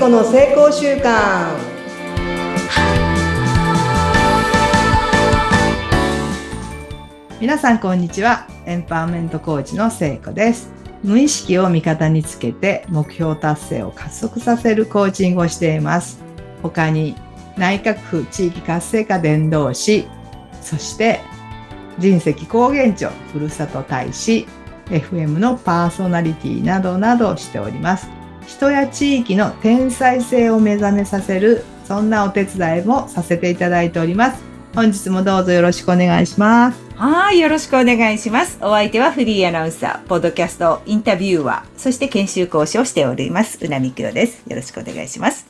子の成功習慣皆さんこんにちは。エンパワーメントコーチの聖子です。無意識を味方につけて目標達成を加速させるコーチングをしています。他に内閣府地域活性化伝道師そして人石高原町ふるさと大使 FM のパーソナリティなどなどしております。人や地域の天才性を目覚めさせるそんなお手伝いもさせていただいております本日もどうぞよろしくお願いしますはい、よろしくお願いします。お相手はフリーアナウンサー、ポッドキャスト、インタビューワー、そして研修講師をしております、うなみくよです。よろしくお願いします。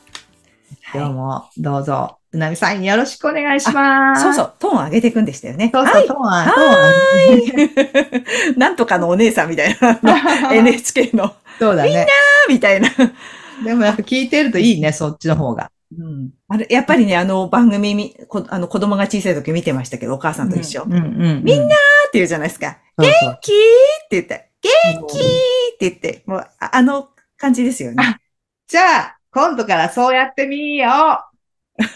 今日もどうぞ、うなみさんよろしくお願いします。そうそう、トーン上げていくんでしたよね。そうそう、はいトーンは、トーン なんとかのお姉さんみたいな、NHK の、そうだね。みたいな。でもやっぱ聞いてるといいね、そっちの方が。うん、あれやっぱりね、あの番組みこ、あの子供が小さい時見てましたけど、お母さんと一緒。うんうんうん。みんなって言うじゃないですか。そうそう元気って言って、元気って言って、もう、ああの感じですよね。じゃあ、今度からそうやってみよ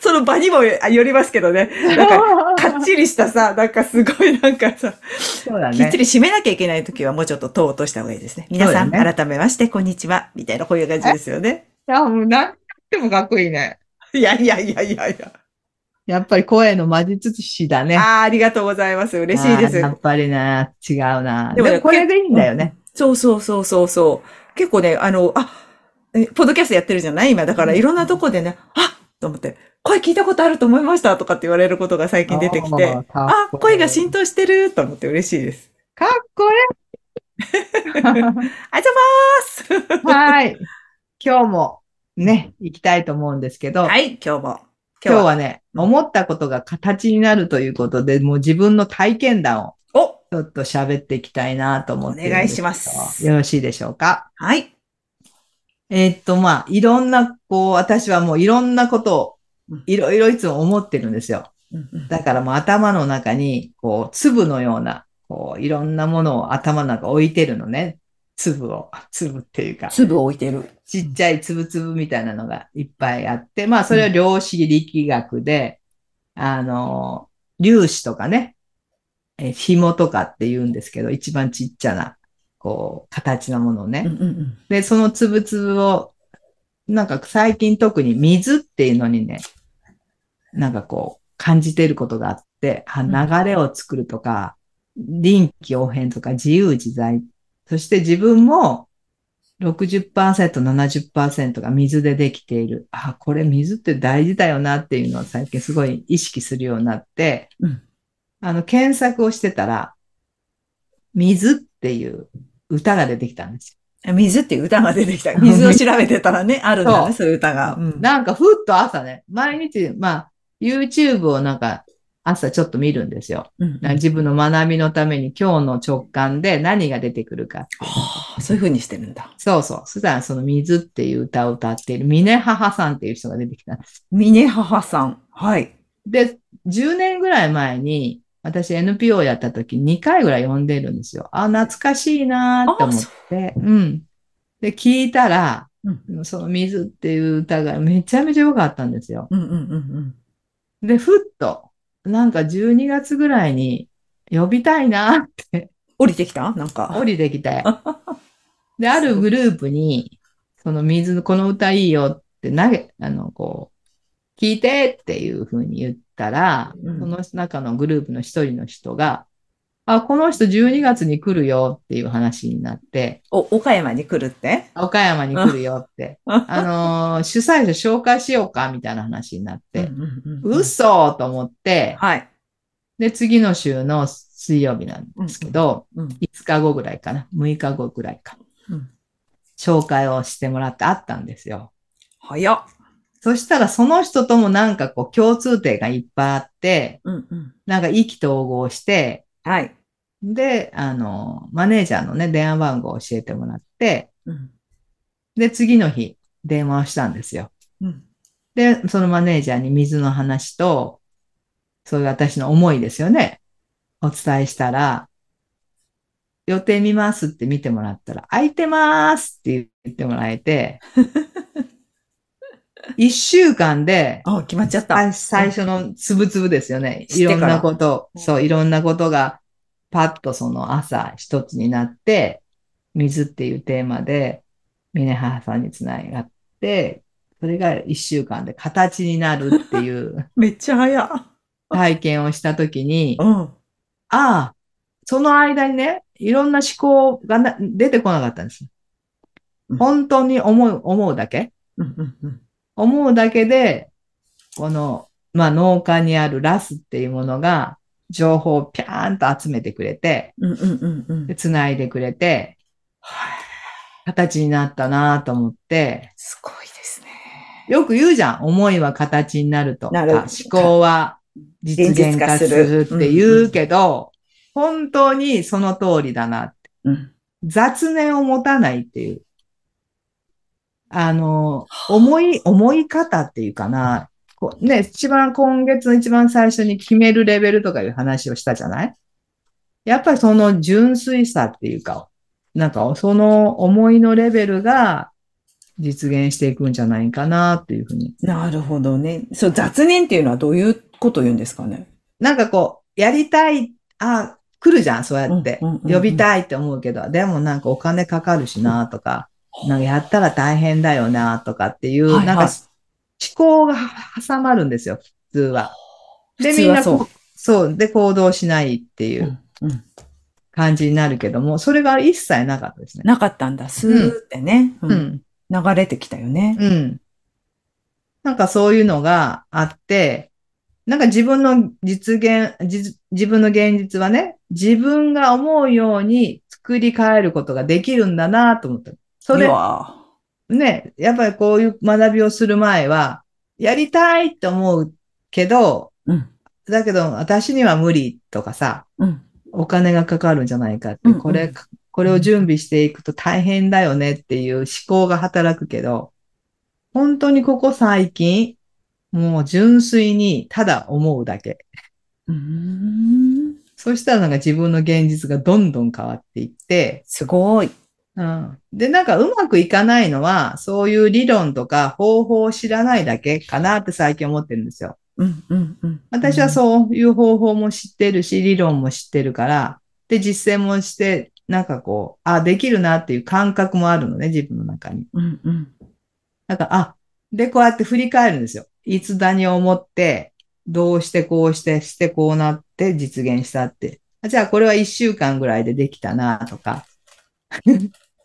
その場にもよりますけどね。う。なんか、かっちりしたさ、なんかすごいなんかさ、そうだねきっち。り締めなきゃいけない時はもうちょっとトーン落とした方がいいですね。皆さん、ね改めまして、こんにちは。みたいな、こういう感じですよね。いや、もう何でもかっこいいね。いやいやいやいやいや。やっぱり声の魔術師だね。ああ、ありがとうございます。嬉しいです。やっぱりな、違うな。でもねこれでいいんだよね。そうそうそうそうそう。結構ね、あの、あ、えポッドキャストやってるじゃない今。だからいろんなとこでね、あと思って、声聞いたことあると思いましたとかって言われることが最近出てきて、あ声が浸透してると思って嬉しいです。かっこいい。ありがとうございますはい。今日もね、行きたいと思うんですけど、はい、今日も。今日はね、うん思ったことが形になるということで、もう自分の体験談をおちょっと喋っていきたいなと思ってお願いしますよろしいでしょうか？はい。えーっと、まあ、いろんな、こう、私はもういろんなことをうん、いろいろいつも思ってるんですよ。うんうんだからもう頭の中に、こう、粒のような、こう、いろんなものを頭の中置いてるのね。粒を、粒っていうか。粒を置いてる。ちっちゃいつぶつぶみたいなのがいっぱいあって、まあそれは量子力学で、あの、粒子とかね、え紐とかって言うんですけど、一番ちっちゃな、こう、形のものね。うんうんうんで、そのつぶつぶを、なんか最近特に水っていうのにね、なんかこう、感じていることがあって、流れを作るとか、臨機応変とか自由自在。そして自分も60%、70%が水でできている。あ、これ水って大事だよなっていうのを最近すごい意識するようになって、うんあの、検索をしてたら、水っていう歌が出てきたんですよ。水っていう歌が出てきた。水を調べてたらね、あるんだね、そういう歌が。うんなんかふっと朝ね、毎日、まあ、YouTube をなんか朝ちょっと見るんですよ。うんなんか自分の学びのために今日の直感で何が出てくるか。はあそういう風にしてるんだ。そうそう。そしたらその水っていう歌を歌っている峰母さんっていう人が出てきたんです。峰母さん。はい。で、10年ぐらい前に私 NPO やった時2回ぐらい読んでるんですよ。あ、懐かしいなーって思って。うん。で、聞いたら、うんその水っていう歌がめちゃめちゃ良かったんですよ。うんうんうんで、ふっと、なんか12月ぐらいに呼びたいなって降りてきた？なんか。降りてきて。で、あるグループに、その水のこの歌いいよって投げ、あの、こう、聞いてっていう風に言ったら、うん。その中のグループの一人の人が、あ、この人12月に来るよっていう話になって、お、岡山に来るって？岡山に来るよって、あのー主催者紹介しようかみたいな話になって、うんうんうん嘘！と思って、はい。で、次の週の水曜日なんですけど、うん。5日後ぐらいかな、6日後ぐらいか、うん。紹介をしてもらってあったんですよ。早っ。そしたらその人ともなんかこう共通点がいっぱいあって、うんうん。なんか意気投合して、はい。で、あの、マネージャーのね、電話番号を教えてもらって、うんで、次の日、電話をしたんですよ。うんで、そのマネージャーに水の話と、そういう私の思いですよね。お伝えしたら、予定見ますって見てもらったら、空いてますって言言ってもらえて、一週間で、あ、決まっちゃった。最最初のつぶつぶですよね。いろんなこと、そう、いろんなことがパッとその朝一つになって、水っていうテーマで、峰母さんにつながって、それが一週間で形になるっていう めっちゃ早。体験をしたときに、うん。ああ、その間にね、いろんな思考がな出てこなかったんですうん。本当に思う、思うだけうんうんうん。思うだけで、この、まあ、脳幹にあるラスっていうものが、情報をピャーンと集めてくれて、うんうんうんうんで。繋いでくれて、はい形になったなと思って、すごいですね。よく言うじゃん。思いは形になるとか、思考は実現化するって言うけど、本当にその通りだな。うん。雑念を持たないっていう。あの、思い、思い方っていうかな。こうね、一番今月の一番最初に決めるレベルとかいう話をしたじゃない？やっぱりその純粋さっていうか、なんかその思いのレベルが実現していくんじゃないかなっていうふうに。なるほどね。そう、雑念っていうのはどういうことを言うんですかね？なんかこう、やりたい、あ、来るじゃん、そうやって。呼びたいって思うけど、でもなんかお金かかるしなとか、なんかやったら大変だよなとかっていう、はいはいなんか思考が挟まるんですよ、普通は。で、みんなそうで行動しないっていう感じになるけども、それが一切なかったですね。なかったんだ。スーってね。ううんん。流れてきたよね。うん。なんかそういうのがあって、なんか自分の実現、じ自分の現実はね、自分が思うように作り変えることができるんだなと思った。それね、やっぱりこういう学びをする前は、やりたいって思うけど、うん。だけど私には無理とかさ、うん。お金がかかるんじゃないかって、うんうんこれ、これを準備していくと大変だよねっていう思考が働くけど、本当にここ最近、もう純粋にただ思うだけ。うーん。そしたらなんか自分の現実がどんどん変わっていって、すごい。うん。で、なんかうまくいかないのは、そういう理論とか方法を知らないだけかなって最近思ってるんですよ。うん、うん、うん。私はそういう方法も知ってるし、理論も知ってるから、で、実践もして、なんかこう、あ、できるなっていう感覚もあるのね、自分の中に。うん、うん。なんか、あ、で、こうやって振り返るんですよ。いつだに思って、どうしてこうして、してこうなって実現したって。あじゃあこれは一週間ぐらいでできたなとか、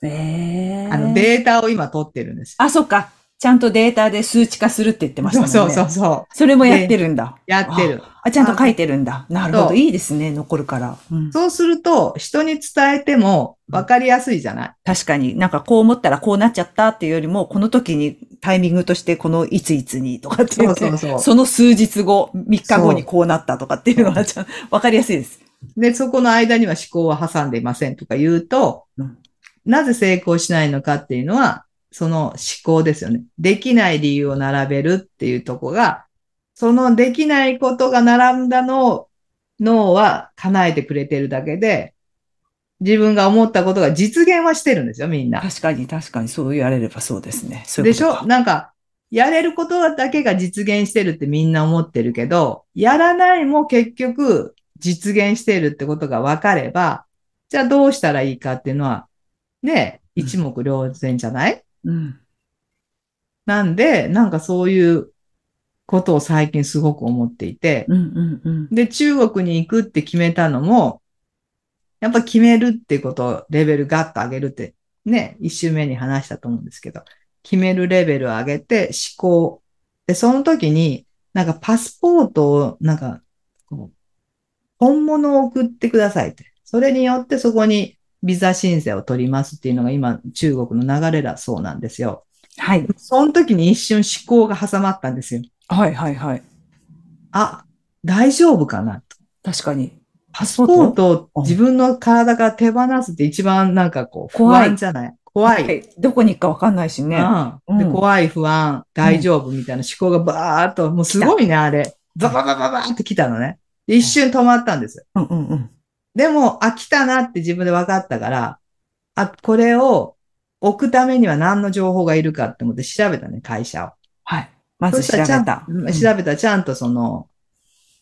ええあの、データを今取ってるんです。あ、そっか。ちゃんとデータで数値化するって言ってましたもんね。そうそうそうそれもやってるんだ。やってる。あ、ちゃんと書いてるんだ。なるほど。いいですね。残るから。うんそうすると、人に伝えても分かりやすいじゃない？確かになんかこう思ったらこうなっちゃったっていうよりも、この時にタイミングとしてこのいついつにとかって言って、そうそうそうその数日後、3日後にこうなったとかっていうのはちゃんわかりやすいです。で、そこの間には思考は挟んでいませんとか言うと、うんなぜ成功しないのかっていうのは、その思考ですよね。できない理由を並べるっていうとこが、そのできないことが並んだのを脳は叶えてくれてるだけで、自分が思ったことが実現はしてるんですよ、みんな。確かに確かにそう言われればそうですね。そういでしょ？なんか、やれることだけが実現してるってみんな思ってるけど、やらないも結局実現してるってことが分かれば、じゃあどうしたらいいかっていうのは、ね、うん一目瞭然じゃない？うん。なんで、なんかそういうことを最近すごく思っていて、うんうんうん。で、中国に行くって決めたのも、やっぱ決めるってことをレベルガッと上げるって、ね、一周目に話したと思うんですけど、決めるレベルを上げて思考。で、その時に、なんかパスポートを、なんか、本物を送ってくださいって。それによってそこにビザ申請を取りますっていうのが今、中国の流れだそうなんですよ。はい。その時に一瞬思考が挟まったんですよ。はいはいはい。あ、大丈夫かなと。確かに。パスポートを自分の体から手放すって一番なんかこう不怖い安じゃない？怖い。はい。どこに行くかわかんないしね。うんでうん怖い、不安、大丈夫みたいな思考がバーっと、もうすごいね、あれ。バババババーって来たのね。で一瞬止まったんですよ。うんうんうん。でも、あ、来たなって自分で分かったから、あ、これを置くためには何の情報がいるかって思って調べたね、会社を。はい。まず調べそしたらちた。ゃんと調べたらちゃんとその、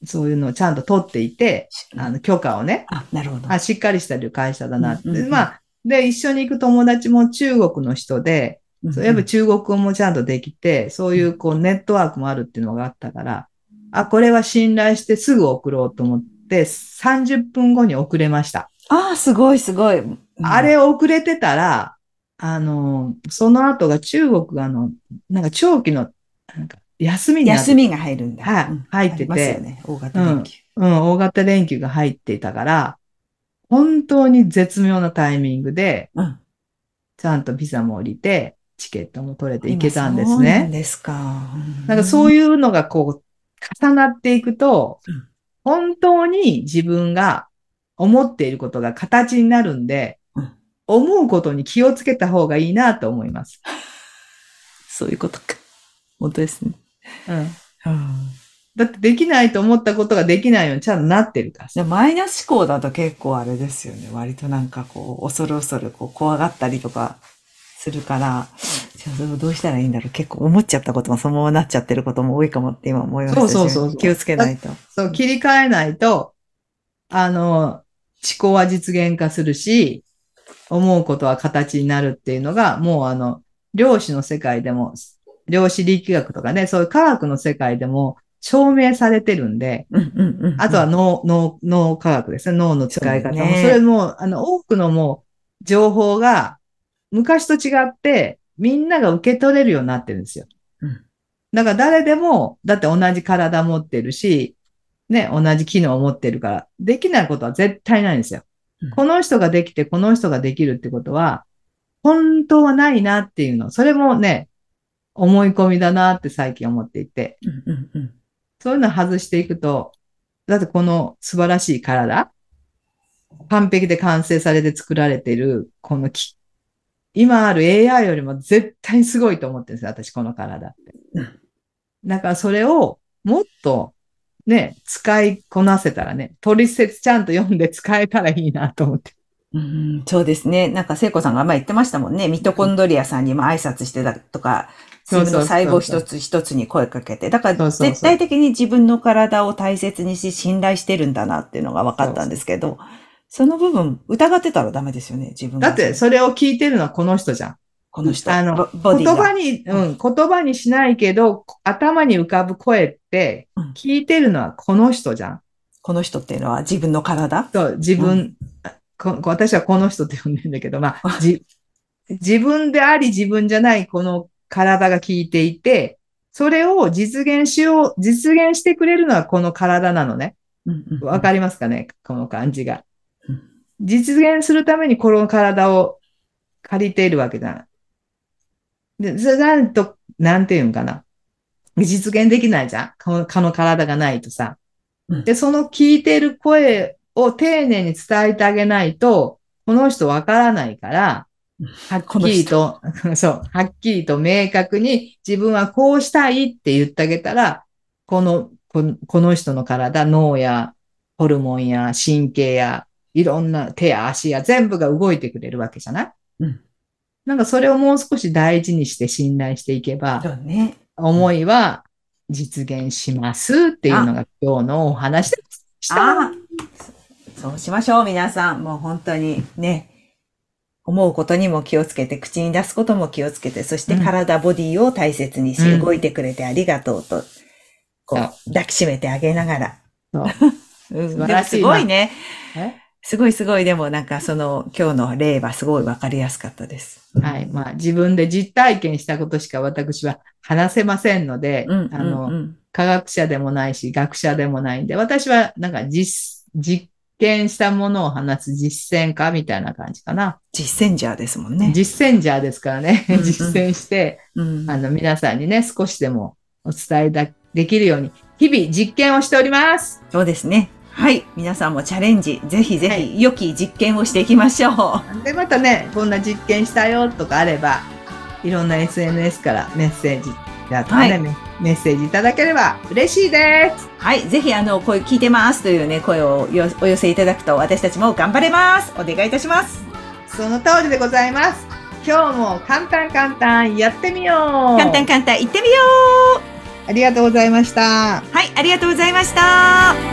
そういうのをちゃんと取っていて、あの、許可をね、あ、なるほど。あ、しっかりしてる会社だなって。うんうんうんまあ、で、一緒に行く友達も中国の人で、そうやっぱ中国語もちゃんとできて、そういうこうネットワークもあるっていうのがあったから、あ、これは信頼してすぐ送ろうと思って、30分後に送れました。ああ、すごいすごい。うんあれ遅れてたら、あの、その後が中国があの、なんか長期の、なんか休みに休みが入るんだ。はいうん入っててね。大型連休。うん、大型連休が入っていたから、本当に絶妙なタイミングで、うん。ちゃんとビザも降りて、チケットも取れていけたんで今すね。そうなんですか。なんかそういうのがこう、重なっていくとうん、本当に自分が思っていることが形になるんでうん、思うことに気をつけた方がいいなと思います。そういうことか。本当ですね。うん。うんだってできないと思ったことができないようにちゃんとなってるからマイナス思考だと結構あれですよね。割となんかこう、恐る恐るこう怖がったりとかするから、じゃあそれをどうしたらいいんだろう。結構思っちゃったこともそのままなっちゃってることも多いかもって今思いましたしそうそうそうそう気をつけないと。そう、切り替えないと、あの、思考は実現化するし、思うことは形になるっていうのが、もうあの、量子の世界でも、量子力学とかね、そういう科学の世界でも証明されてるんで、うんうんうんうん。あとは脳、脳、脳科学ですね。脳の使い方も。そうねそれも、あの、多くのもう、情報が、昔と違って、みんなが受け取れるようになってるんですよ。うんだから誰でも、だって同じ体持ってるし、ね、同じ機能を持ってるから、できないことは絶対ないんですよ。うんこの人ができて、この人ができるってことは、本当はないなっていうの。それもね、思い込みだなって最近思っていて。そういうのを外していくと、だってこの素晴らしい体、完璧で完成されて作られている、このき、今ある AI よりも絶対にすごいと思ってるんですよ、私この体ってうん。だからそれをもっとね、使いこなせたらね、取説ちゃんと読んで使えたらいいなと思って。うん、そうですね。なんか聖子さんが前言ってましたもんね。ミトコンドリアさんにも挨拶してたとか、そうそう自分の細胞一つ一つに声かけて。だからそうそうそう絶対的に自分の体を大切にし信頼してるんだなっていうのが分かったんですけど、その部分疑ってたらダメですよね、自分がだってそれを聞いてるのはこの人じゃん。この人、あの。言葉に、うん、言葉にしないけど、頭に浮かぶ声ってうん、聞いてるのはこの人じゃん。この人っていうのは自分の体？そう、自分、ここ私はこの人って呼んでるんだけど、まあ、じ自分であり自分じゃないこの体が聞いていて、それを実現しよう、実現してくれるのはこの体なのね。わかりりますかね？この感じがうん。実現するためにこの体を借りているわけだ。で、それなんと、なんていうんかな。実現できないじゃんこのこの体がないとさうん。で、その聞いている声を丁寧に伝えてあげないと、この人わからないから、はっきりと、そう、はっきりと明確に自分はこうしたいって言ってあげたら、この、このこの人の体、脳やホルモンや神経やいろんな手や足や全部が動いてくれるわけじゃない？うんなんかそれをもう少し大事にして信頼していけば、ね。思いは実現しますっていうのが今日のお話でした。ああ、そうしましょう、皆さん。もう本当にね、思うことにも気をつけて、口に出すことも気をつけて、そしてうん体、ボディを大切にし、うん動いてくれてありがとうと、こそうう、抱きしめてあげながら。素晴らしいすごいね。えすごいすごい。でもなんかその今日の例はすごいわかりやすかったです。はい。まあ自分で実体験したことしか私は話せませんので、うん、あの、科学者でもないし、学者でもないんで、私はなんか実、実験したものを話す実践家みたいな感じかな。実践ジャーですもんね。実践者ですからね。うんうん実践して、うんあの、皆さんにね、少しでもお伝えだできるように、日々実験をしております。そうですね。はい。皆さんもチャレンジ、ぜひぜはひ良き実験をしていきましょう。で、またね、こんな実験したよとかあれば、いろんな SNS からメッセージだとかね、はいメメッセージいただければ嬉しいです。はい。ぜひ、あの、声聞いてますというね、声をよお寄せいただくと、私たちも頑張れます。お願いいたします。その通りでございます。今日も簡単簡単やってみよう簡単簡単行ってみようありがとうございました。はい、ありがとうございました。